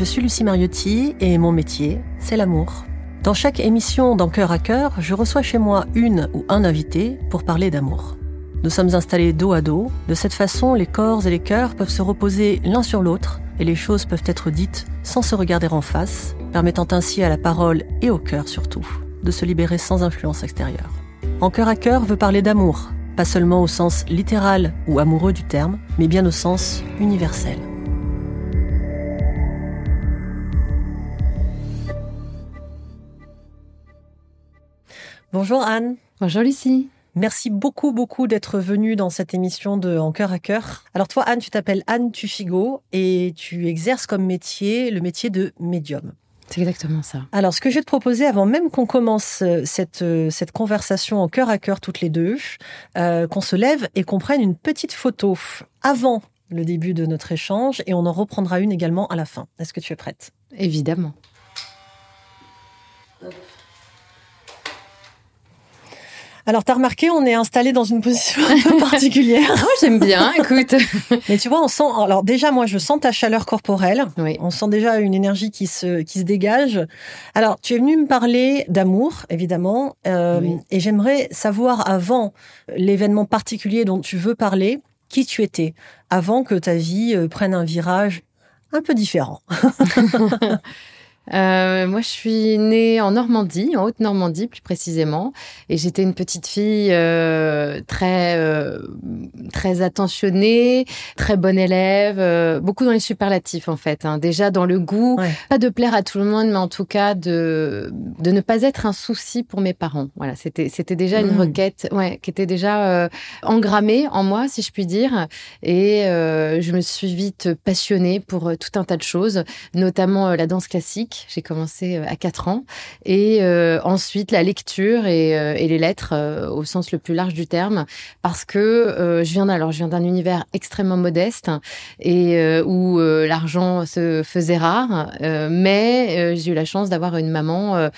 je suis Lucie Mariotti et mon métier, c'est l'amour. Dans chaque émission d'En cœur à cœur, je reçois chez moi une ou un invité pour parler d'amour. Nous sommes installés dos à dos. De cette façon, les corps et les cœurs peuvent se reposer l'un sur l'autre et les choses peuvent être dites sans se regarder en face, permettant ainsi à la parole et au cœur surtout de se libérer sans influence extérieure. En cœur à cœur veut parler d'amour, pas seulement au sens littéral ou amoureux du terme, mais bien au sens universel. Bonjour Anne. Bonjour Lucie. Merci beaucoup, beaucoup d'être venue dans cette émission de En cœur à cœur. Alors toi, Anne, tu t'appelles Anne Tufigo et tu exerces comme métier le métier de médium. C'est exactement ça. Alors, ce que je vais te proposer, avant même qu'on commence euh, cette, euh, cette conversation en cœur à cœur toutes les deux, euh, qu'on se lève et qu'on prenne une petite photo avant le début de notre échange et on en reprendra une également à la fin. Est-ce que tu es prête? Évidemment. Alors, t'as remarqué, on est installé dans une position un peu particulière. oh, j'aime bien, écoute. Mais tu vois, on sent. Alors, déjà, moi, je sens ta chaleur corporelle. Oui. On sent déjà une énergie qui se, qui se dégage. Alors, tu es venu me parler d'amour, évidemment. Euh, Oui. Et j'aimerais savoir, avant l'événement particulier dont tu veux parler, qui tu étais, avant que ta vie euh, prenne un virage un peu différent. Euh, moi, je suis née en Normandie, en Haute-Normandie plus précisément, et j'étais une petite fille euh, très euh, très attentionnée, très bonne élève, euh, beaucoup dans les superlatifs en fait. hein. Déjà dans le goût, Ouais. pas de plaire à tout le monde, mais en tout cas de de ne pas être un souci pour mes parents. Voilà, c'était c'était déjà une Mm. requête, ouais, qui était déjà euh, engrammée en moi, si je puis dire. Et euh, je me suis vite passionnée pour tout un tas de choses, notamment la danse classique. J'ai commencé euh, à 4 ans. Et euh, ensuite la lecture et, euh, et les lettres euh, au sens le plus large du terme. Parce que je viens alors je viens d'un univers extrêmement modeste et où l'argent se faisait rare. Mais j'ai eu la chance d'avoir une maman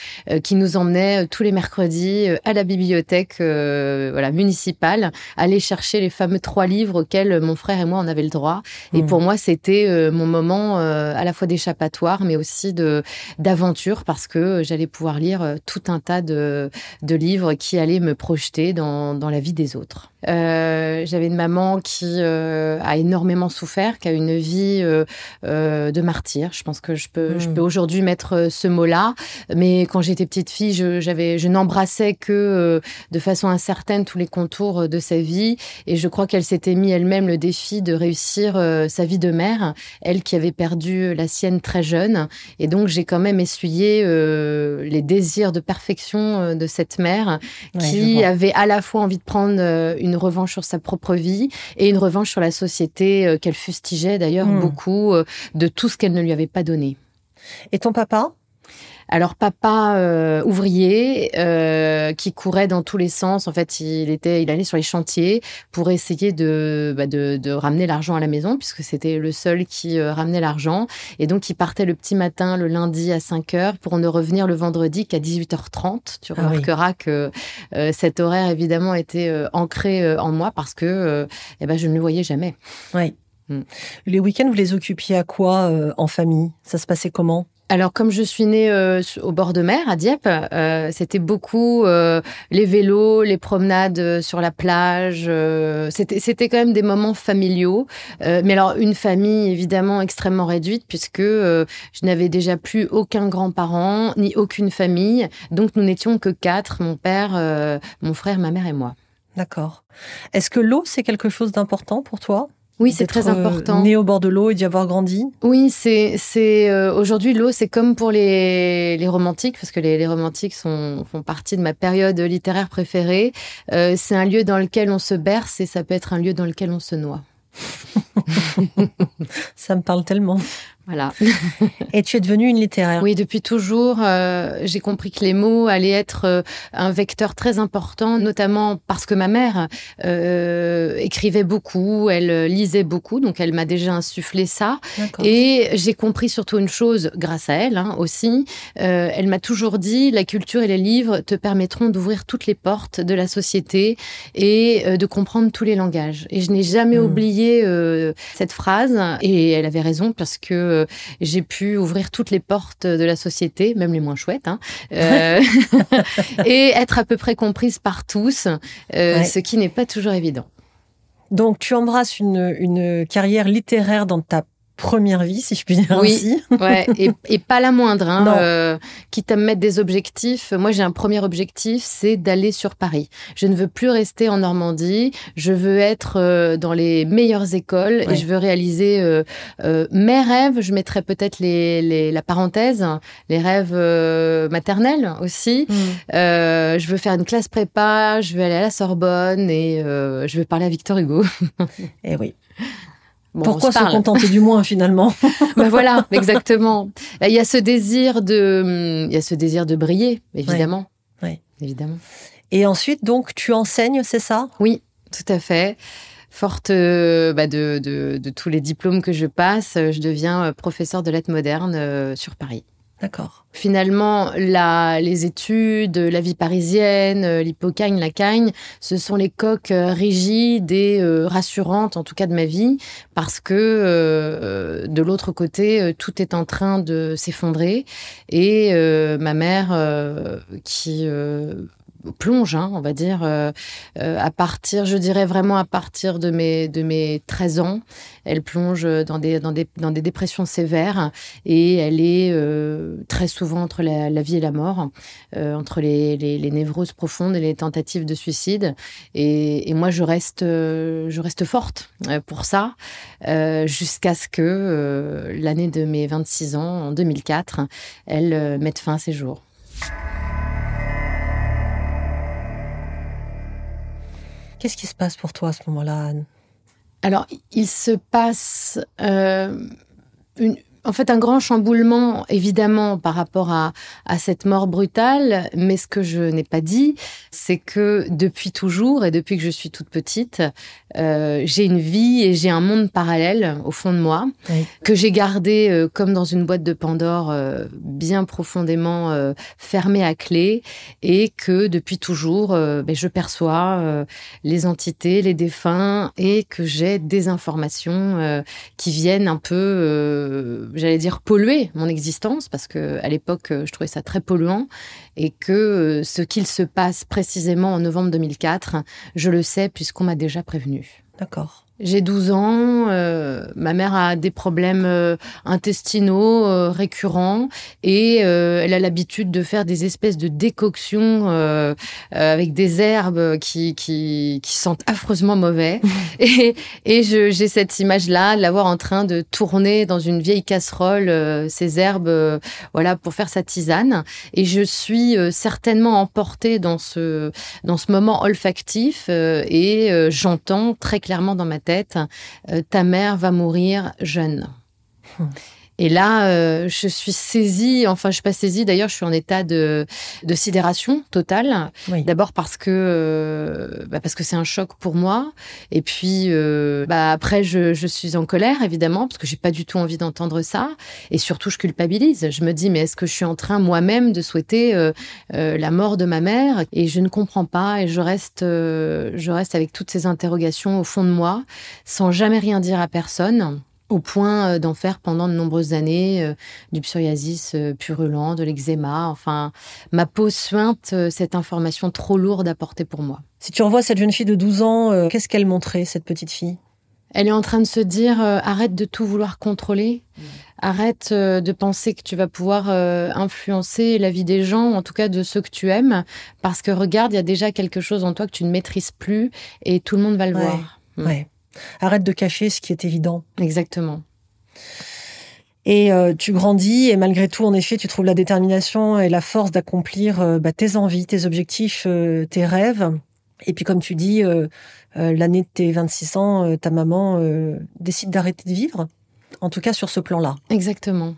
qui nous emmenait tous les mercredis à la bibliothèque voilà, municipale, aller chercher les fameux trois livres auxquels mon frère et moi on avait le droit. Et Mm. pour moi, c'était mon moment à la fois d'échappatoire, mais aussi de d'aventure, parce que j'allais pouvoir lire euh, tout un tas de, de livres qui allaient me projeter dans, dans la vie des autres. Euh, J'avais une maman qui euh, a énormément souffert, qui a une vie euh, de martyr. Je pense que je peux, je Mm. peux aujourd'hui mettre ce mot-là. Mais quand j'étais petite fille, je, j'avais, je n'embrassais que de façon incertaine tous les contours de sa vie. Et je crois qu'elle s'était mis elle-même le défi de réussir sa vie de mère, elle qui avait perdu la sienne très jeune. Et donc j'ai quand même essuyé euh, les désirs de perfection euh, de cette mère Ouais, qui avait à la fois envie de prendre euh, une revanche sur sa propre vie et une revanche sur la société qu'elle fustigeait d'ailleurs Mm. beaucoup de tout ce qu'elle ne lui avait pas donné. Et ton papa? Alors papa euh, ouvrier euh, qui courait dans tous les sens. En fait, il était, il allait sur les chantiers pour essayer de bah, de, de ramener l'argent à la maison puisque c'était le seul qui euh, ramenait l'argent. Et donc il partait le petit matin le lundi à 5 heures pour ne revenir le vendredi qu'à 18h30. Tu Ah oui. remarqueras que cet horaire évidemment était ancré en moi parce que eh ben je ne le voyais jamais. Oui. Mm. Les week-ends, vous les occupiez à quoi en famille? Ça se passait comment? Alors, comme je suis née euh, au bord de mer, à Dieppe, euh, c'était beaucoup euh, les vélos, les promenades euh, sur la plage. euh, c'était, quand même des moments familiaux. Euh, mais alors, une famille évidemment extrêmement réduite, puisque je n'avais déjà plus aucun grand-parent, ni aucune famille. Donc, nous n'étions que quatre, mon père, mon frère, ma mère et moi. D'accord. Est-ce que l'eau, c'est quelque chose d'important pour toi? Oui, c'est très euh, important. né au bord de l'eau et d'y avoir grandi Oui, c'est c'est euh, aujourd'hui l'eau, c'est comme pour les les romantiques parce que les, les romantiques sont font partie de ma période littéraire préférée. Euh, c'est un lieu dans lequel on se berce et ça peut être un lieu dans lequel on se noie. Ça me parle tellement. Voilà. Et tu es devenue une littéraire. Oui, depuis toujours, euh, j'ai compris que les mots allaient être euh, un vecteur très important, notamment parce que ma mère euh, écrivait beaucoup, elle lisait beaucoup, donc elle m'a déjà insufflé ça. Et j'ai compris surtout une chose grâce à elle hein, aussi. Elle m'a toujours dit la culture et les livres te permettront d'ouvrir toutes les portes de la société et de comprendre tous les langages. Et je n'ai jamais Mm. oublié cette phrase. Et elle avait raison parce que euh, j'ai pu ouvrir toutes les portes de la société, même les moins chouettes, hein, euh, et être à peu près comprise par tous, ce qui n'est pas toujours évident. Donc, tu embrasses une, une carrière littéraire dans ta première vie, si je puis dire oui, ainsi. ouais, et, pas la moindre. Hein, euh, quitte à me mettre des objectifs. Moi, j'ai un premier objectif, c'est d'aller sur Paris. Je ne veux plus rester en Normandie. Je veux être euh, dans les meilleures écoles et je veux réaliser euh, euh, mes rêves. Je mettrai peut-être les, les, la parenthèse, les rêves maternels aussi. Mm. je veux faire une classe prépa. Je veux aller à la Sorbonne et je veux parler à Victor Hugo. et eh Pourquoi se, contenter du moins finalement ben voilà, exactement. Il y a ce désir de, il y a ce désir de briller, évidemment. Oui. Évidemment. Et ensuite, donc, tu enseignes, c'est ça? Oui, tout à fait. Forte euh, bah, de, de, de, tous les diplômes que je passe, je deviens euh, professeur de lettres modernes euh, sur Paris. D'accord. Finalement, les études, la vie parisienne, euh, l'hypocagne, la cagne, ce sont les coques euh, rigides et euh, rassurantes, en tout cas de ma vie, parce que de l'autre côté, tout est en train de s'effondrer. Et ma mère, qui plonge, hein, on va dire, euh, euh, à partir, je dirais vraiment à partir de mes, de mes 13 ans. Elle plonge dans des, dans des, dans des dépressions sévères et elle est euh, très souvent entre la, vie et la mort, entre les, les, névroses profondes et les tentatives de suicide. Et, et moi, je reste, je reste forte pour ça, jusqu'à ce que l'année de mes 26 ans, en 2004, elle mette fin à ses jours. Qu'est-ce qui se passe pour toi à ce moment-là, Anne? Alors, il se passe euh, une, en fait un grand chamboulement évidemment par rapport à, à cette mort brutale, mais ce que je n'ai pas dit, c'est que depuis toujours et depuis que je suis toute petite, euh, j'ai une vie et j'ai un monde parallèle au fond de moi que j'ai gardé euh, comme dans une boîte de Pandore euh, bien profondément euh, fermée à clé. Et que depuis toujours ben, je perçois les entités, les défunts et que j'ai des informations qui viennent un peu j'allais dire, polluer mon existence, parce que à l'époque, euh, je trouvais ça très polluant, et que euh, ce qu'il se passe précisément en novembre 2004, je le sais puisqu'on m'a déjà prévenu. D'accord. J'ai 12 ans, euh, ma mère a des problèmes euh, intestinaux euh, récurrents et elle a l'habitude de faire des espèces de décoctions avec des herbes qui, qui, qui sentent affreusement mauvais. et et j'ai cette image-là, de l'avoir en train de tourner dans une vieille casserole ces herbes voilà, pour faire sa tisane. Et je suis certainement emportée dans ce, dans ce moment olfactif et j'entends très clairement dans ma tête euh, ta mère va mourir jeune. Et là, euh, je suis saisie, enfin, je suis pas saisie, d'ailleurs, je suis en état de, de sidération totale. D'abord parce que euh, bah parce que c'est un choc pour moi. Et puis, bah, après, je, je, suis en colère, évidemment, parce que j'ai pas du tout envie d'entendre ça. Et surtout, je culpabilise. Je me dis, mais est-ce que je suis en train moi-même de souhaiter la mort de ma mère? Et je ne comprends pas. Et je reste, je reste avec toutes ces interrogations au fond de moi, sans jamais rien dire à personne au point euh, d'en faire pendant de nombreuses années euh, du psoriasis euh, purulent, de l'eczéma. Enfin, ma peau suinte cette information trop lourde à porter pour moi. Si tu revois cette jeune fille de 12 ans, qu'est-ce qu'elle montrait, cette petite fille? Elle est en train de se dire arrête de tout vouloir contrôler. Mmh. Arrête de penser que tu vas pouvoir influencer la vie des gens, en tout cas de ceux que tu aimes, parce que regarde, il y a déjà quelque chose en toi que tu ne maîtrises plus et tout le monde va le voir. Mmh. Arrête de cacher ce qui est évident. Exactement. Et euh, tu grandis et malgré tout, en effet, tu trouves la détermination et la force d'accomplir euh, bah, tes envies, tes objectifs, euh, tes rêves. Et puis comme tu dis, l'année de tes 26 ans, ta maman décide d'arrêter de vivre, en tout cas sur ce plan-là. Exactement.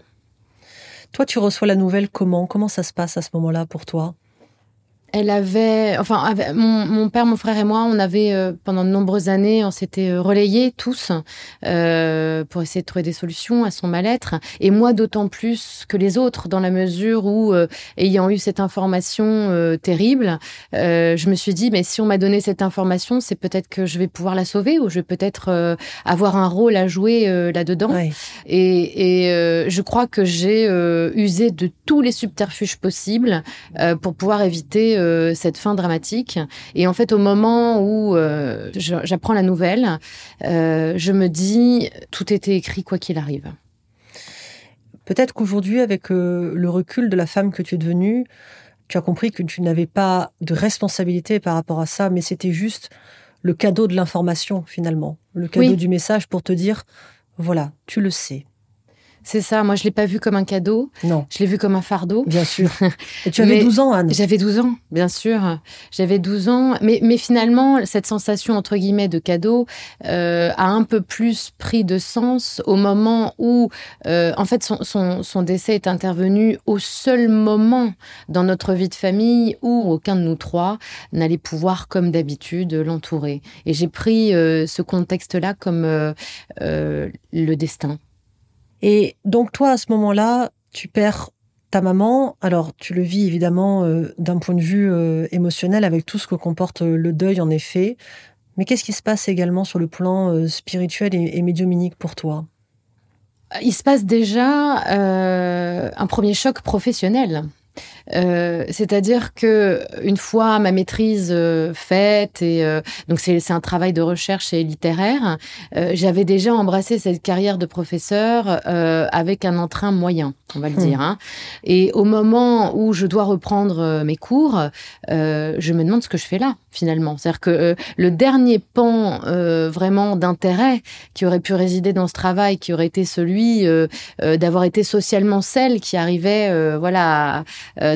Toi, tu reçois la nouvelle comment? Comment ça se passe à ce moment-là pour toi? Elle avait, enfin, mon, père, mon frère et moi, on avait euh, pendant de nombreuses années, on s'était euh, relayés tous euh, pour essayer de trouver des solutions à son mal-être. Et moi, d'autant plus que les autres, dans la mesure où, ayant eu cette information terrible, je me suis dit, mais si on m'a donné cette information, c'est peut-être que je vais pouvoir la sauver ou je vais peut-être avoir un rôle à jouer là-dedans. Et, et je crois que j'ai usé de tous les subterfuges possibles pour pouvoir éviter euh, cette fin dramatique. Et en fait, au moment où euh, j'apprends la nouvelle, euh, je me dis, tout était écrit quoi qu'il arrive. Peut-être qu'aujourd'hui, avec le recul de la femme que tu es devenue, tu as compris que tu n'avais pas de responsabilité par rapport à ça, mais c'était juste le cadeau de l'information finalement, le cadeau du message pour te dire, voilà, tu le sais. C'est ça, moi je l'ai pas vu comme un cadeau. Non. Je l'ai vu comme un fardeau. Bien sûr. Et tu avais 12 ans, Anne. J'avais 12 ans, bien sûr. J'avais 12 ans. Mais, mais finalement, cette sensation, entre guillemets, de cadeau euh, a un peu plus pris de sens au moment où, euh, en fait, son, son, son, décès est intervenu au seul moment dans notre vie de famille où aucun de nous trois n'allait pouvoir, comme d'habitude, l'entourer. Et j'ai pris euh, ce contexte-là comme euh, euh, le destin. Et donc toi, à ce moment-là, tu perds ta maman. Alors tu le vis évidemment euh, d'un point de vue euh, émotionnel avec tout ce que comporte euh, le deuil en effet. Mais qu'est-ce qui se passe également sur le plan spirituel et, et médiuminique pour toi? Il se passe déjà un premier choc professionnel. Euh, c'est-à-dire que une fois ma maîtrise euh, faite et euh, donc c'est un travail de recherche et littéraire, j'avais déjà embrassé cette carrière de professeur avec un entrain moyen, on va le hmm. dire. Hein. Et au moment où je dois reprendre mes cours, je me demande ce que je fais là finalement. C'est-à-dire que le dernier pan vraiment d'intérêt qui aurait pu résider dans ce travail, qui aurait été celui d'avoir été socialement celle qui arrivait, voilà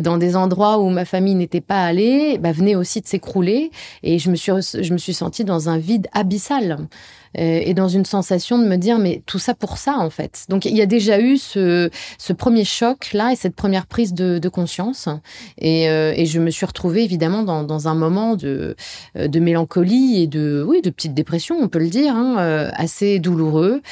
dans des endroits où ma famille n'était pas allée, bah, venait aussi de s'écrouler. Et je me suis, je me suis sentie dans un vide abyssal. Euh, et dans une sensation de me dire mais tout ça pour ça en fait. Donc il y a déjà eu ce, ce premier choc là et cette première prise de, de conscience. Et, euh, et, je me suis retrouvée évidemment dans, dans, un moment de, euh, de mélancolie et de oui de petite dépression on peut le dire hein, assez douloureux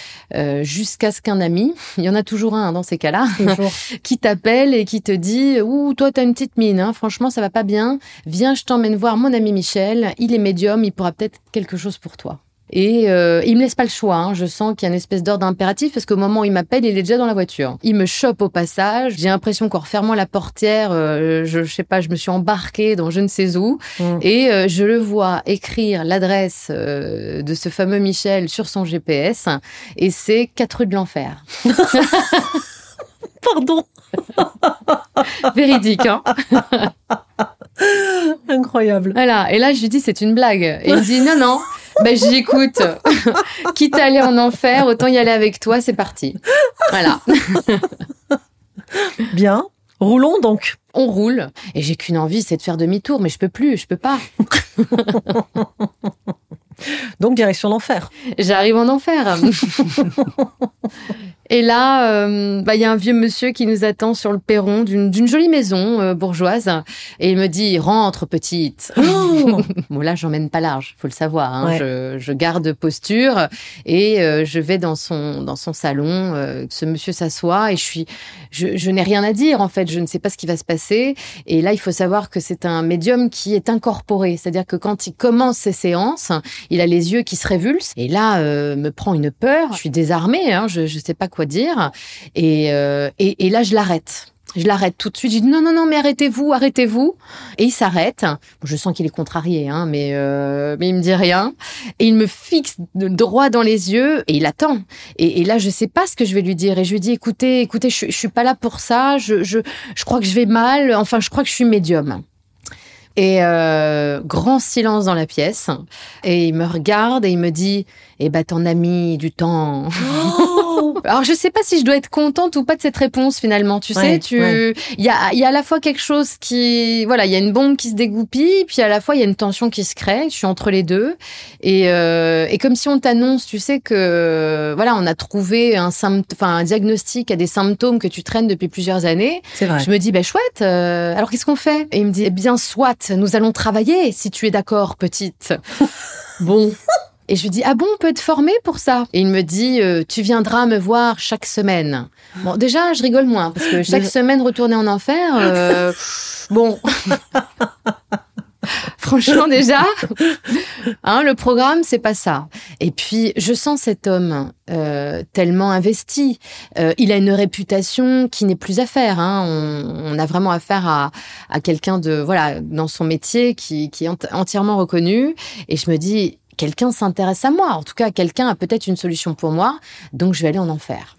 jusqu'à ce qu'un ami il y en a toujours un hein, dans ces cas-là qui t'appelle et qui te dit ouh toi t'as une petite mine hein, franchement ça va pas bien. Viens je t'emmène voir mon ami Michel. Il est médium il pourra peut-être quelque chose pour toi et euh, il me laisse pas le choix. Hein. Je sens qu'il y a une espèce d'ordre impératif parce qu'au moment où il m'appelle, il est déjà dans la voiture. Il me chope au passage. J'ai l'impression qu'en refermant la portière, euh, je, je sais pas, je me suis embarquée dans je ne sais où. Mm. Et euh, je le vois écrire l'adresse euh, de ce fameux Michel sur son GPS. Et c'est 4 rues de l'enfer. Pardon. Véridique, hein Incroyable. Voilà. Et là, je lui dis, c'est une blague. Et il me dit, non, non. Ben, j'écoute. Quitte à aller en enfer, autant y aller avec toi, c'est parti. Voilà. Bien. Roulons donc. On roule. Et j'ai qu'une envie, c'est de faire demi-tour, mais je peux plus, je peux pas. Donc direction l'enfer. J'arrive en enfer. Et là, euh, bah, il y a un vieux monsieur qui nous attend sur le perron d'une jolie maison euh, bourgeoise. Et il me dit, rentre petite. Oh bon, là, j'emmène pas large, faut le savoir. Hein. Je, je, garde posture et euh, je vais dans son, dans son salon. ce monsieur s'assoit et je suis, je, je n'ai rien à dire, en fait. Je ne sais pas ce qui va se passer. Et là, il faut savoir que c'est un médium qui est incorporé. C'est-à-dire que quand il commence ses séances, il a les yeux qui se révulsent. Et là, me prend une peur. Je suis désarmée, hein. je ne sais pas quoi dire. Euh, et, et, là, je l'arrête. Je l'arrête tout de suite. Je dis non, non, non, mais arrêtez-vous, arrêtez-vous. Et il s'arrête. je sens qu'il est contrarié, hein, mais, euh, mais il me dit rien. Et il me fixe droit dans les yeux et il attend. Et, là, je sais pas ce que je vais lui dire. Et je lui dis écoutez, écoutez, je, suis pas là pour ça. Je, je, je crois que je vais mal. Enfin, je crois que je suis médium. Et euh, grand silence dans la pièce. Et il me regarde et il me dit Eh ben, ton ami du temps. Alors je sais pas si je dois être contente ou pas de cette réponse finalement. Tu sais, tu il y a il y a à la fois quelque chose qui voilà, il y a une bombe qui se dégoupille, puis à la fois il y a une tension qui se crée. Je suis entre les deux et euh, et comme si on t'annonce, tu sais que voilà, on a trouvé un enfin un diagnostic à des symptômes que tu traînes depuis plusieurs années. C'est vrai. Je me dis ben chouette. Euh, alors qu'est-ce qu'on fait? Et il me dit eh bien soit nous allons travailler si tu es d'accord petite. bon. Et je lui dis ah bon on peut être formé pour ça? Et il me dit euh, tu viendras me voir chaque semaine. Bon déjà je rigole moins parce que chaque semaine retourner en enfer euh, bon Franchement déjà hein, le programme c'est pas ça. Et puis je sens cet homme euh, tellement investi. Euh, il a une réputation qui n'est plus à faire. Hein. On, on, a vraiment affaire à, à quelqu'un de voilà dans son métier qui, qui est entièrement reconnu. Et je me dis quelqu'un s'intéresse à moi. En tout cas, quelqu'un a peut-être une solution pour moi. Donc, je vais aller en enfer.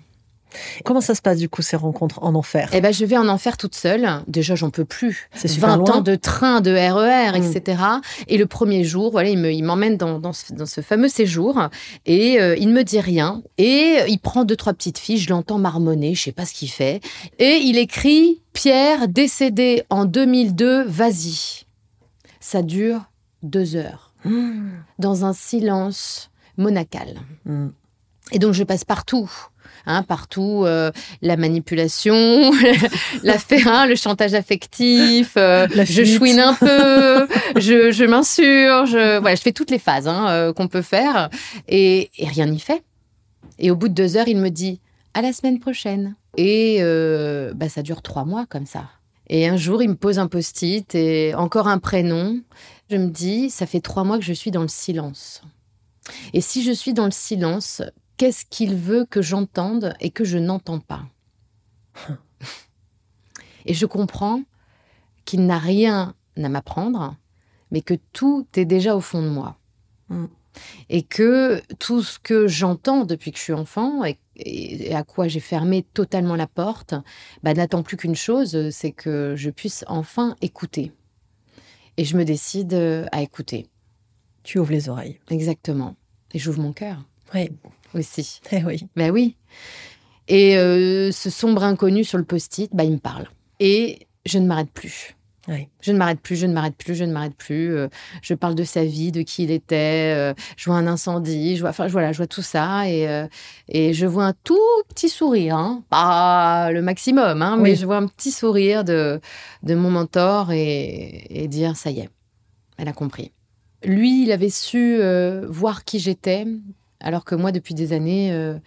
Comment ça se passe du coup ces rencontres en enfer? Eh ben je vais en enfer toute seule. Déjà j'en peux plus. C'est 20 ans de train, de RER, etc. Mm. Et le premier jour, voilà, il me, il m'emmène dans, dans, ce, dans, ce, fameux séjour et euh, il ne me dit rien. Et il prend deux trois petites filles, je l'entends marmonner, je sais pas ce qu'il fait. Et il écrit Pierre décédé en 2002, vas-y. Ça dure deux heures. Dans un silence monacal. Mm. Et donc je passe partout. Hein, partout, euh, la manipulation, la hein, le chantage affectif, euh, je chouine un peu, je, je m'insurge, voilà, je fais toutes les phases hein, euh, qu'on peut faire et, et rien n'y fait. Et au bout de deux heures, il me dit à la semaine prochaine. Et bah, ça dure trois mois comme ça. Et un jour, il me pose un post-it et encore un prénom. Je me dis, ça fait trois mois que je suis dans le silence. Et si je suis dans le silence, qu'est-ce qu'il veut que j'entende et que je n'entends pas? Et je comprends qu'il n'a rien à m'apprendre, mais que tout est déjà au fond de moi. Mm. Et que tout ce que j'entends depuis que je suis enfant et, à quoi j'ai fermé totalement la porte, bah, n'attend plus qu'une chose, c'est que je puisse enfin écouter. Et je me décide euh, à écouter. Tu ouvres les oreilles. Exactement. Et j'ouvre mon cœur. Oui. Aussi. Eh oui. Ben oui. Et euh, ce sombre inconnu sur le post-it, bah, il me parle. Et je ne m'arrête plus. Je ne m'arrête plus, je ne m'arrête plus, je ne m'arrête plus. Euh, je parle de sa vie, de qui il était. Euh, je vois un incendie, je vois, enfin voilà, je vois tout ça et, euh, et je vois un tout petit sourire, hein. pas le maximum, hein, mais je vois un petit sourire de, de mon mentor et, et, dire ça y est, elle a compris. Lui, il avait su voir qui j'étais, alors que moi, depuis des années,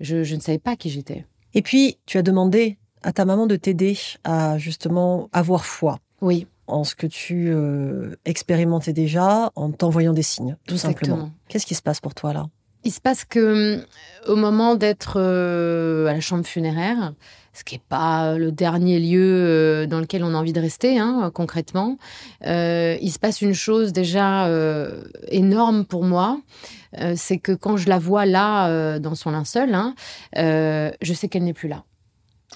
je, je ne savais pas qui j'étais. Et puis, tu as demandé à ta maman de t'aider à justement avoir foi. Oui. En ce que tu euh, expérimentais déjà, en t'envoyant des signes, tout simplement. Qu'est-ce qui se passe pour toi là? Il se passe que euh, au moment d'être euh, à la chambre funéraire, ce qui n'est pas le dernier lieu dans lequel on a envie de rester, hein, concrètement, il se passe une chose déjà énorme pour moi. c'est que quand je la vois là, dans son linceul, hein, je sais qu'elle n'est plus là.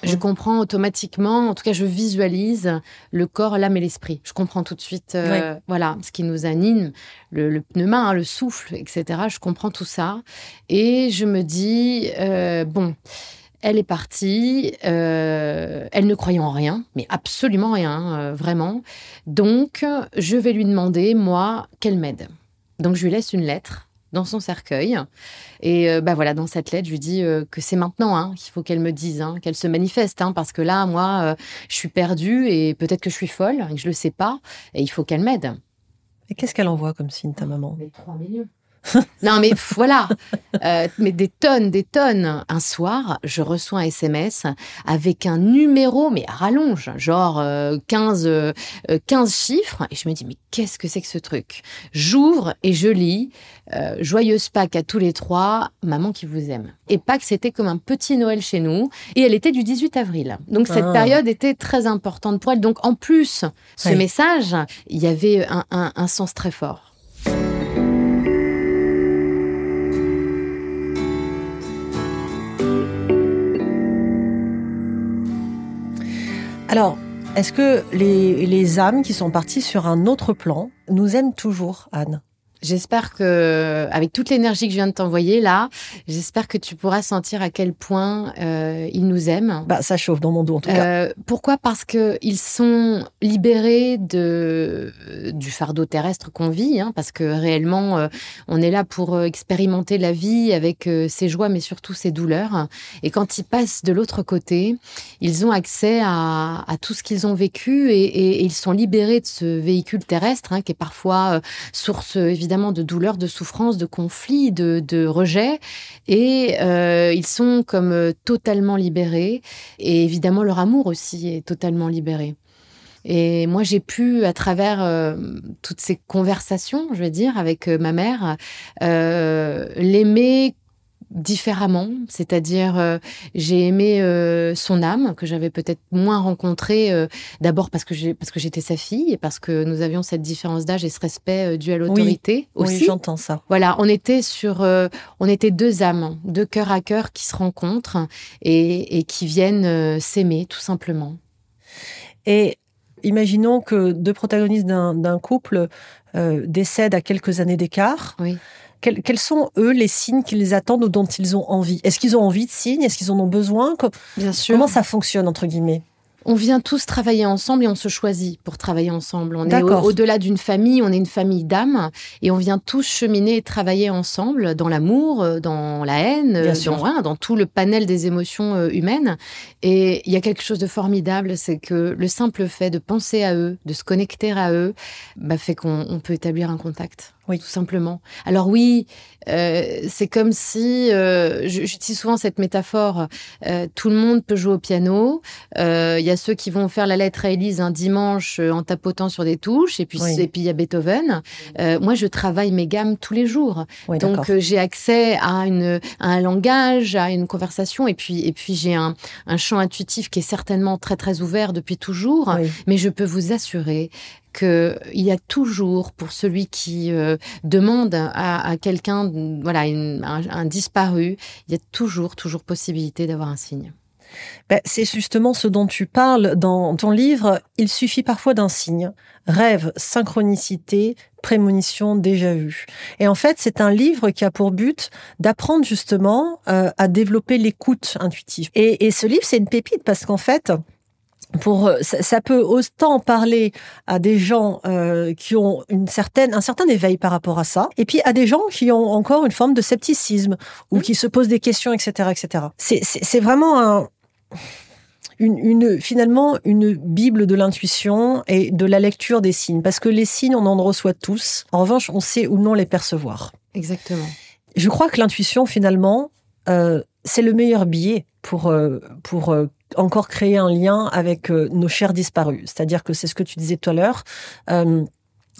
Je comprends automatiquement, en tout cas, je visualise le corps, l'âme et l'esprit. Je comprends tout de suite, euh, voilà, ce qui nous anime, le, le pneuma, hein, le souffle, etc. Je comprends tout ça. Et je me dis, euh, bon, elle est partie, euh, elle ne croyait en rien, mais absolument rien, vraiment. Donc, je vais lui demander, moi, qu'elle m'aide. Donc, je lui laisse une lettre dans son cercueil. Et euh, bah voilà, dans cette lettre, je lui dis euh, que c'est maintenant hein, qu'il faut qu'elle me dise, hein, qu'elle se manifeste, hein, parce que là, moi, euh, je suis perdue et peut-être que je suis folle et que je le sais pas, et il faut qu'elle m'aide. Et qu'est-ce qu'elle envoie comme signe, ta maman? Les 3 millions. non, mais euh, mais des tonnes, des tonnes. Un soir, je reçois un SMS avec un numéro, mais à rallonge, genre 15, euh, 15 euh, chiffres. Et je me dis, mais qu'est-ce que c'est que ce truc? J'ouvre et je lis Joyeuse Pâques à tous les trois, maman qui vous aime. Et Pâques, c'était comme un petit Noël chez nous. Et elle était du 18 avril. Donc cette ah. période était très importante pour elle. Donc en plus, ce message, il y avait un sens très fort. Alors, est-ce que les, âmes qui sont parties sur un autre plan nous aiment toujours, Anne? J'espère que, avec toute l'énergie que je viens de t'envoyer là, j'espère que tu pourras sentir à quel point euh, ils nous aiment. Bah, ça chauffe dans mon dos en tout cas. Euh, pourquoi? Parce que ils sont libérés de du fardeau terrestre qu'on vit, hein, parce que réellement, euh, on est là pour expérimenter la vie avec ses joies, mais surtout ses douleurs. Et quand ils passent de l'autre côté, ils ont accès à, à tout ce qu'ils ont vécu et, et, et, ils sont libérés de ce véhicule terrestre, hein, qui est parfois source évidemment de douleurs, de souffrances, de conflits, de, de rejet. Et euh, ils sont comme euh, totalement libérés. Et évidemment, leur amour aussi est totalement libéré. Et moi, j'ai pu, à travers euh, toutes ces conversations, je vais dire, avec ma mère, l'aimer différemment, c'est-à-dire euh, j'ai aimé euh, son âme que j'avais peut-être moins rencontrée euh, d'abord parce que j'ai parce que j'étais sa fille et parce que nous avions cette différence d'âge et ce respect dû à l'autorité aussi. Oui, j'entends ça. Voilà, on était sur on était deux âmes, deux cœurs à cœur qui se rencontrent et, et qui viennent s'aimer tout simplement. Et imaginons que deux protagonistes d'un couple décèdent à quelques années d'écart. Oui. Quels, sont, eux, les signes qu'ils attendent ou dont ils ont envie? Est-ce qu'ils ont envie de signes? Est-ce qu'ils en ont besoin? Bien sûr. Comment ça fonctionne, entre guillemets? On vient tous travailler ensemble et on se choisit pour travailler ensemble. On est au-delà d'une famille, on est une famille d'âmes et on vient tous cheminer et travailler ensemble dans l'amour, euh, dans la haine, euh, dans, dans tout le panel des émotions euh, humaines. Et il y a quelque chose de formidable, c'est que le simple fait de penser à eux, de se connecter à eux, bah, fait qu'on peut établir un contact. Oui, tout simplement. Alors oui, euh, c'est comme si, euh, j'utilise souvent cette métaphore, euh, tout le monde peut jouer au piano. Il y a ceux qui vont faire la lettre à Élise un dimanche en tapotant sur des touches, et puis et puis il y a Beethoven. moi, je travaille mes gammes tous les jours, donc j'ai accès à une à un langage, à une conversation, et puis et puis j'ai un, un champ intuitif qui est certainement très très ouvert depuis toujours. Mais je peux vous assurer qu'il y a toujours, pour celui qui euh, demande à, quelqu'un, voilà, un, disparu, il y a toujours, toujours possibilité d'avoir un signe. Ben, c'est justement ce dont tu parles dans ton livre. Il suffit parfois d'un signe. Rêve, synchronicité, prémonition, déjà vu. Et en fait, c'est un livre qui a pour but d'apprendre justement euh, à développer l'écoute intuitive. Et, et ce livre, c'est une pépite parce qu'en fait, pour euh, ça, peut autant parler à des gens euh, qui ont une certaine un certain éveil par rapport à ça et puis à des gens qui ont encore une forme de scepticisme ou mmh. qui se posent des questions etc etc c'est vraiment un une, une, finalement une bible de l'intuition et de la lecture des signes parce que les signes on en reçoit tous. En revanche on sait ou non les percevoir. Exactement. Je crois que l'intuition finalement euh, c'est le meilleur biais pour euh, pour encore créer un lien avec euh, nos chers disparus. C'est-à-dire que c'est ce que tu disais tout à l'heure.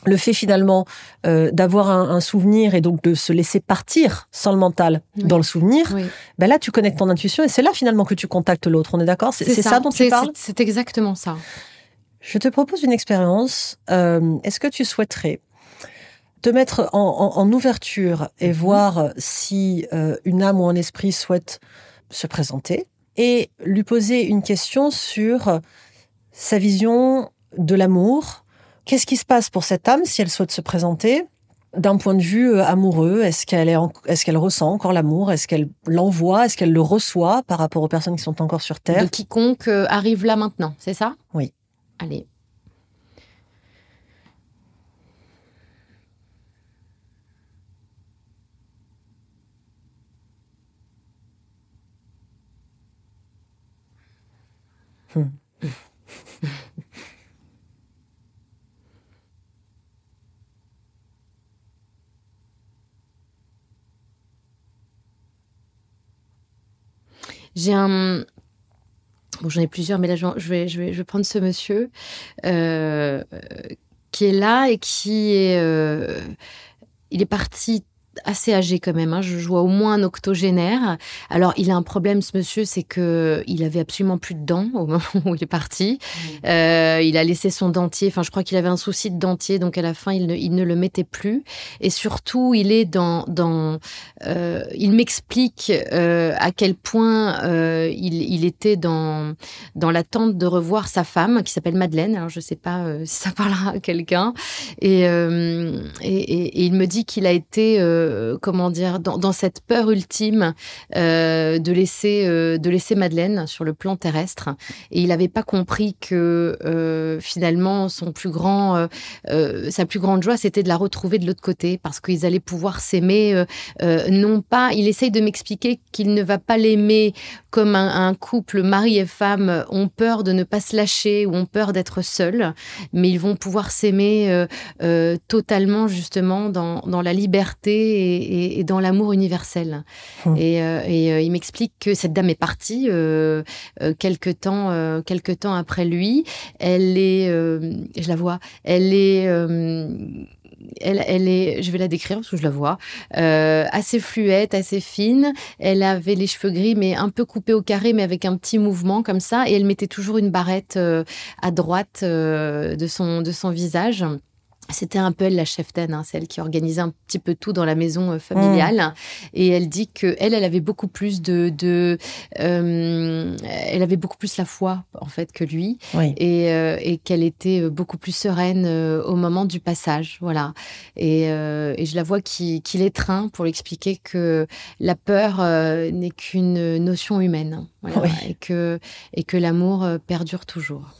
le fait finalement d'avoir un, souvenir et donc de se laisser partir sans le mental dans le souvenir, ben là tu connectes ton intuition et c'est là finalement que tu contactes l'autre. On est d'accord? C'est ça. dont tu parles? C'est exactement ça. Je te propose une expérience. Est-ce que tu souhaiterais te mettre en, ouverture et mhm. voir si une âme ou un esprit souhaite se présenter? Et lui poser une question sur sa vision de l'amour. Qu'est-ce qui se passe pour cette âme si elle souhaite se présenter d'un point de vue euh, amoureux? Est-ce qu'elle est, est-ce qu'elle ressent encore l'amour? Est-ce qu'elle l'envoie? Est-ce qu'elle le reçoit par rapport aux personnes qui sont encore sur Terre? De quiconque euh, arrive là maintenant, c'est ça? Oui. Allez. J'ai un. Bon, j'en ai plusieurs, mais là, je vais, je vais, je vais prendre ce monsieur euh, qui est là et qui est. Euh, il est parti assez âgé quand même. Hein. Je, vois au moins un octogénaire. Alors, il a un problème, ce monsieur, c'est que il avait absolument plus de dents au moment où il est parti. Mmh. Euh, il a laissé son dentier. Enfin, je crois qu'il avait un souci de dentier, donc à la fin, il ne, il ne le mettait plus. Et surtout, il est dans, dans euh, il m'explique euh, à quel point il, il, était dans dans l'attente de revoir sa femme, qui s'appelle Madeleine. Alors, je sais pas si ça parlera à quelqu'un. Et, et, et, et, il me dit qu'il a été euh, comment dire, dans, cette peur ultime euh, de laisser euh, de laisser Madeleine sur le plan terrestre. Et il n'avait pas compris que finalement son plus grand, sa plus grande joie, c'était de la retrouver de l'autre côté, parce qu'ils allaient pouvoir s'aimer. non pas, il essaye de m'expliquer qu'il ne va pas l'aimer comme un, un, couple mari et femme ont peur de ne pas se lâcher ou ont peur d'être seuls, mais ils vont pouvoir s'aimer totalement justement dans, dans la liberté et, et, dans l'amour universel. Mmh. Et, euh, et euh, il m'explique que cette dame est partie euh, euh quelque temps, euh, quelque temps après lui. Elle est, je la vois, elle est elle, est, je vais la décrire parce que je la vois, euh, assez fluette, assez fine. Elle avait les cheveux gris, mais un peu coupés au carré, mais avec un petit mouvement comme ça. Et elle mettait toujours une barrette euh, à droite euh, de, son, de son visage. C'était un peu elle la cheftaine, hein, celle qui organisait un petit peu tout dans la maison euh, familiale. Mmh. Et elle dit que elle, elle avait beaucoup plus de, de euh, elle avait beaucoup plus la foi en fait que lui, oui. et, euh, et qu'elle était beaucoup plus sereine au moment du passage, voilà. Et, et je la vois qui, qui l'étreint pour expliquer que la peur n'est qu'une notion humaine, voilà, oui. et que et que l'amour perdure toujours.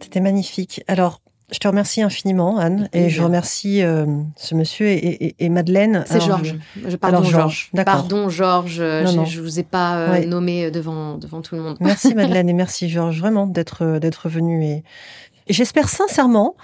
C'était magnifique. Alors, je te remercie infiniment, Anne, et je remercie euh, ce monsieur et, et, et Madeleine. C'est Georges. Je... Pardon, Georges. Pardon, Georges. Je, je vous ai pas euh, ouais. nommé devant devant tout le monde. Merci Madeleine et merci Georges vraiment d'être d'être venu et, et j'espère sincèrement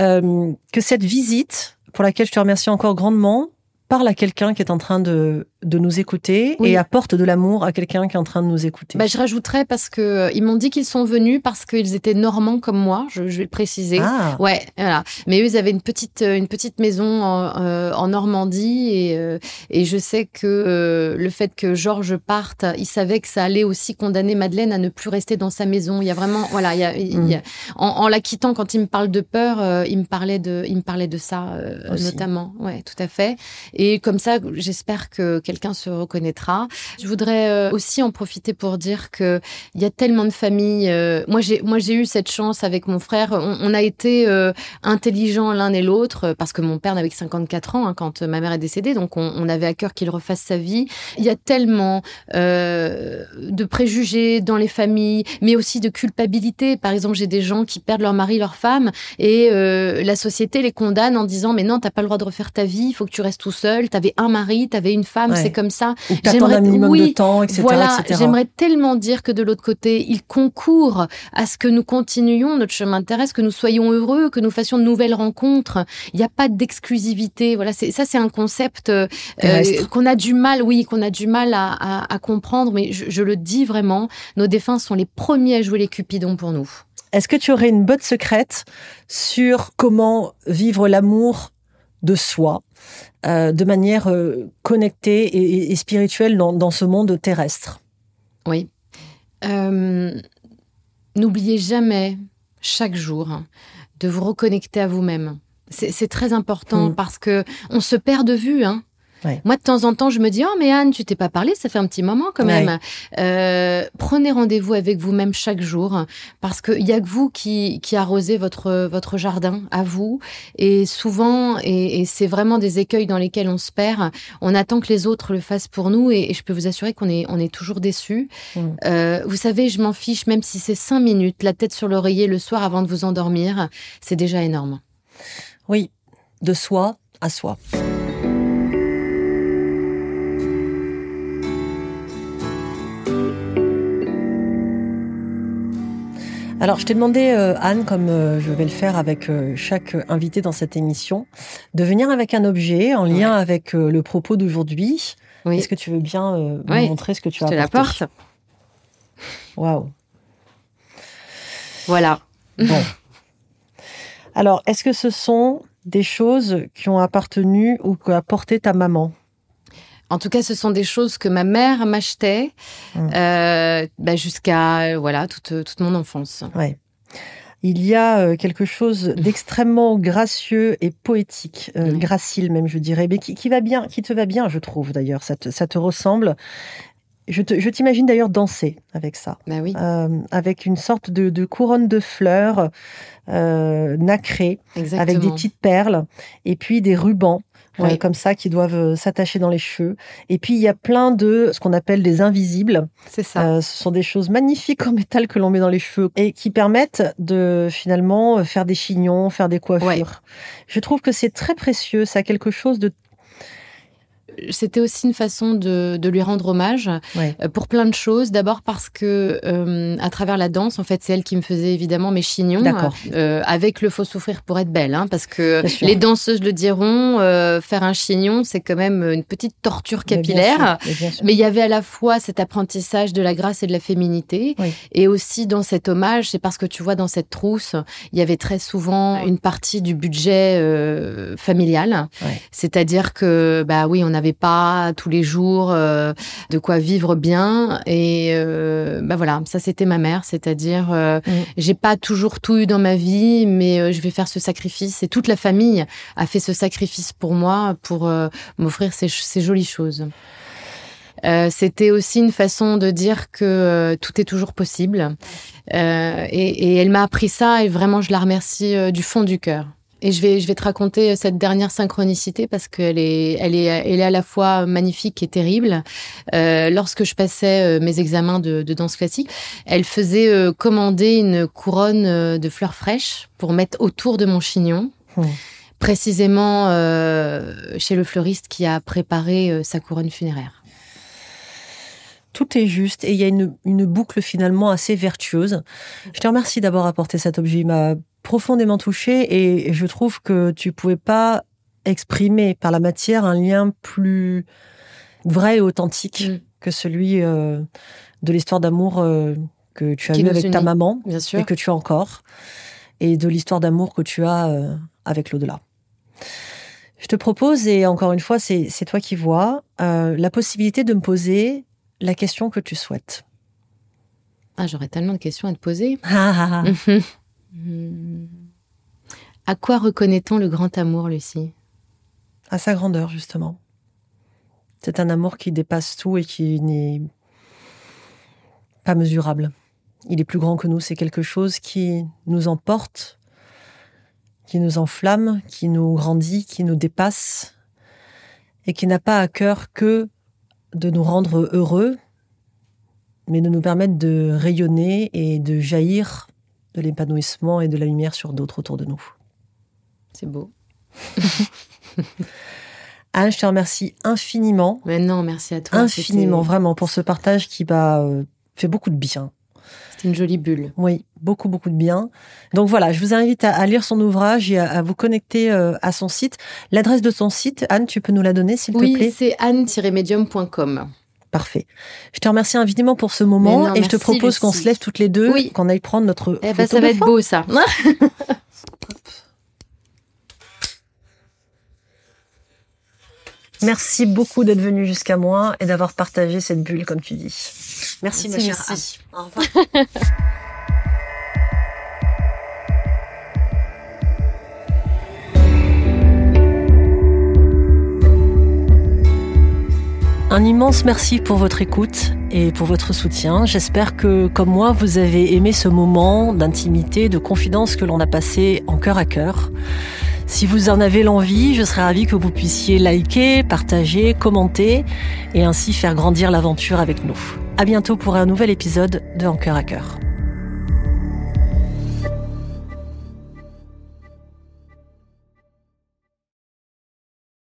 euh, que cette visite pour laquelle je te remercie encore grandement parle à quelqu'un qui est en train de, de nous écouter oui. et apporte de l'amour à quelqu'un qui est en train de nous écouter. Bah, je rajouterais parce que euh, ils m'ont dit qu'ils sont venus parce qu'ils étaient normands comme moi. Je, je vais le préciser. Ah. Ouais, voilà. Mais eux, ils avaient une petite une petite maison en, euh, en Normandie et euh, et je sais que euh, le fait que Georges parte, il savait que ça allait aussi condamner Madeleine à ne plus rester dans sa maison. Il y a vraiment voilà, il y a, mm. il y a en, en, la quittant quand il me parle de peur, euh, il me parlait de il me parlait de ça notamment. Ouais, tout à fait. Et comme ça, j'espère que quelqu'un se reconnaîtra. Je voudrais euh, aussi en profiter pour dire que il y a tellement de familles. Euh, moi, j'ai moi j'ai eu cette chance avec mon frère. On, a été euh, intelligents l'un et l'autre parce que mon père n'avait que 54 ans hein, quand ma mère est décédée, donc on, avait à cœur qu'il refasse sa vie. Il y a tellement de préjugés dans les familles, mais aussi de culpabilité. Par exemple, j'ai des gens qui perdent leur mari, leur femme, et la société les condamne en disant mais non, t'as pas le droit de refaire ta vie, il faut que tu restes tout seul t'avais un mari, t'avais une femme, ouais. c'est comme ça. J'aimerais un minimum oui, de temps, etc. Voilà, etc. j'aimerais tellement dire que de l'autre côté, il concourt à ce que nous continuions notre chemin terrestre, que nous soyons heureux, que nous fassions de nouvelles rencontres. Il n'y a pas d'exclusivité. Voilà, c'est ça, c'est un concept euh, qu'on a du mal, oui, qu'on a du mal à, à, à comprendre. Mais je, je le dis vraiment, nos défunts sont les premiers à jouer les cupidons pour nous. Est-ce que tu aurais une botte secrète sur comment vivre l'amour de soi? Euh, de manière euh, connectée et, et spirituelle dans, dans, ce monde terrestre. Oui. Euh, N'oubliez jamais, chaque jour, de vous reconnecter à vous-même. C'est très important mmh. parce que on se perd de vue. Hein. Ouais. Moi, de temps en temps, je me dis, oh, mais Anne, tu t'es pas parlé, ça fait un petit moment quand même. Ouais. Euh, prenez rendez-vous avec vous-même chaque jour, parce qu'il y a que vous qui, qui arrosez votre, votre jardin, à vous. Et souvent, et, et c'est vraiment des écueils dans lesquels on se perd, on attend que les autres le fassent pour nous, et, et je peux vous assurer qu'on est, on est toujours déçus. Mm. Euh, vous savez, je m'en fiche, même si c'est cinq minutes, la tête sur l'oreiller le soir avant de vous endormir, c'est déjà énorme. Oui, de soi à soi. Alors, je t'ai demandé, euh, Anne, comme euh, je vais le faire avec euh, chaque invité dans cette émission, de venir avec un objet en lien ouais. avec le propos d'aujourd'hui. Oui. Est-ce que tu veux bien me oui. montrer ce que tu as apporté Je te l'apporte. Waouh. Voilà. Bon. Alors, est-ce que ce sont des choses qui ont appartenu ou qui ont apporté ta maman? En tout cas, ce sont des choses que ma mère m'achetait Hum. euh, bah, jusqu'à euh, voilà toute, toute mon enfance. Ouais. Il y a euh, quelque chose d'extrêmement gracieux et poétique, euh, Mm. gracile même, je dirais, mais qui, qui va bien, qui te va bien, je trouve d'ailleurs. Ça te, ça te ressemble. Je t'imagine d'ailleurs danser avec ça, Bah oui, Euh, avec une sorte de, de couronne de fleurs euh, nacrées, exactement. avec des petites perles, et puis des rubans. Euh, comme ça, qui doivent euh, s'attacher dans les cheveux. Et puis, il y a plein de ce qu'on appelle des invisibles, C'est ça. euh, ce sont des choses magnifiques en métal que l'on met dans les cheveux et qui permettent de finalement euh, faire des chignons, faire des coiffures. Ouais. Je trouve que c'est très précieux, ça a quelque chose de... C'était aussi une façon de, de lui rendre hommage Ouais. euh, pour plein de choses. D'abord parce que euh, à travers la danse, en fait, c'est elle qui me faisait évidemment mes chignons. D'accord. Euh, avec le faut souffrir pour être belle, hein, parce que les danseuses le diront. euh, faire un chignon, c'est quand même une petite torture Mais bien capillaire. sûr, mais bien sûr. Mais il y avait à la fois cet apprentissage de la grâce et de la féminité, Oui. et aussi dans cet hommage, c'est parce que tu vois dans cette trousse, il y avait très souvent une partie du budget euh, familial, Ouais. c'est-à-dire que bah oui, on n'avait pas tous les jours euh, de quoi vivre bien, et euh, bah voilà, ça c'était ma mère, c'est-à-dire euh, Mm. j'ai pas toujours tout eu dans ma vie, mais euh, je vais faire ce sacrifice, et toute la famille a fait ce sacrifice pour moi pour m'offrir ces, ces jolies choses. Euh, C'était aussi une façon de dire que euh, tout est toujours possible. Euh, et, et elle m'a appris ça et vraiment je la remercie du fond du cœur. Et je vais, je vais te raconter cette dernière synchronicité parce qu'elle est, elle est, elle est à la fois magnifique et terrible. Euh, lorsque je passais euh, mes examens de, de danse classique, elle faisait euh, commander une couronne euh, de fleurs fraîches pour mettre autour de mon chignon. Hmm. Précisément euh, chez le fleuriste qui a préparé euh, sa couronne funéraire. Tout est juste et il y a une, une boucle finalement assez vertueuse. Je te remercie d'avoir apporté cet objet. Il m'a profondément touchée et je trouve que tu pouvais pas exprimer par la matière un lien plus vrai et authentique Mm. que celui euh, de l'histoire d'amour euh, que tu as Qui eu nous avec ta maman Bien sûr. et que tu as encore et de l'histoire d'amour que tu as euh, avec l'au-delà. Je te propose, et encore une fois, c'est toi qui vois, la possibilité de me poser la question que tu souhaites. Ah, j'aurais tellement de questions à te poser. Hmm. À quoi reconnaît-on le grand amour, Lucie? À sa grandeur, justement. C'est un amour qui dépasse tout et qui n'est pas mesurable. Il est plus grand que nous, c'est quelque chose qui nous emporte, qui nous enflamme, qui nous grandit, qui nous dépasse et qui n'a pas à cœur que de nous rendre heureux, mais de nous permettre de rayonner et de jaillir de l'épanouissement et de la lumière sur d'autres autour de nous. C'est beau. Anne, je te remercie infiniment, Mais non, merci à toi. infiniment, vraiment, pour ce partage qui m'a euh, fait beaucoup de bien. C'était une jolie bulle. Oui, beaucoup, beaucoup de bien. Donc voilà, je vous invite à, lire son ouvrage et à, vous connecter euh, à son site. L'adresse de ton site, Anne, tu peux nous la donner, s'il te Oui, plaît? c'est anne-medium.com. Parfait. Je te remercie infiniment pour ce moment non, et je te propose qu'on se lève toutes les deux, Oui. qu'on aille prendre notre Eh ben, photo ça de va être beau, ça. Merci beaucoup d'être venu jusqu'à moi et d'avoir partagé cette bulle, comme tu dis. Merci, ma Merci, chère merci. Au revoir. Un immense merci pour votre écoute et pour votre soutien. J'espère que, comme moi, vous avez aimé ce moment d'intimité, de confidence que l'on a passé en cœur à cœur. Si vous en avez l'envie, je serais ravie que vous puissiez liker, partager, commenter et ainsi faire grandir l'aventure avec nous. À bientôt pour un nouvel épisode de En cœur à cœur.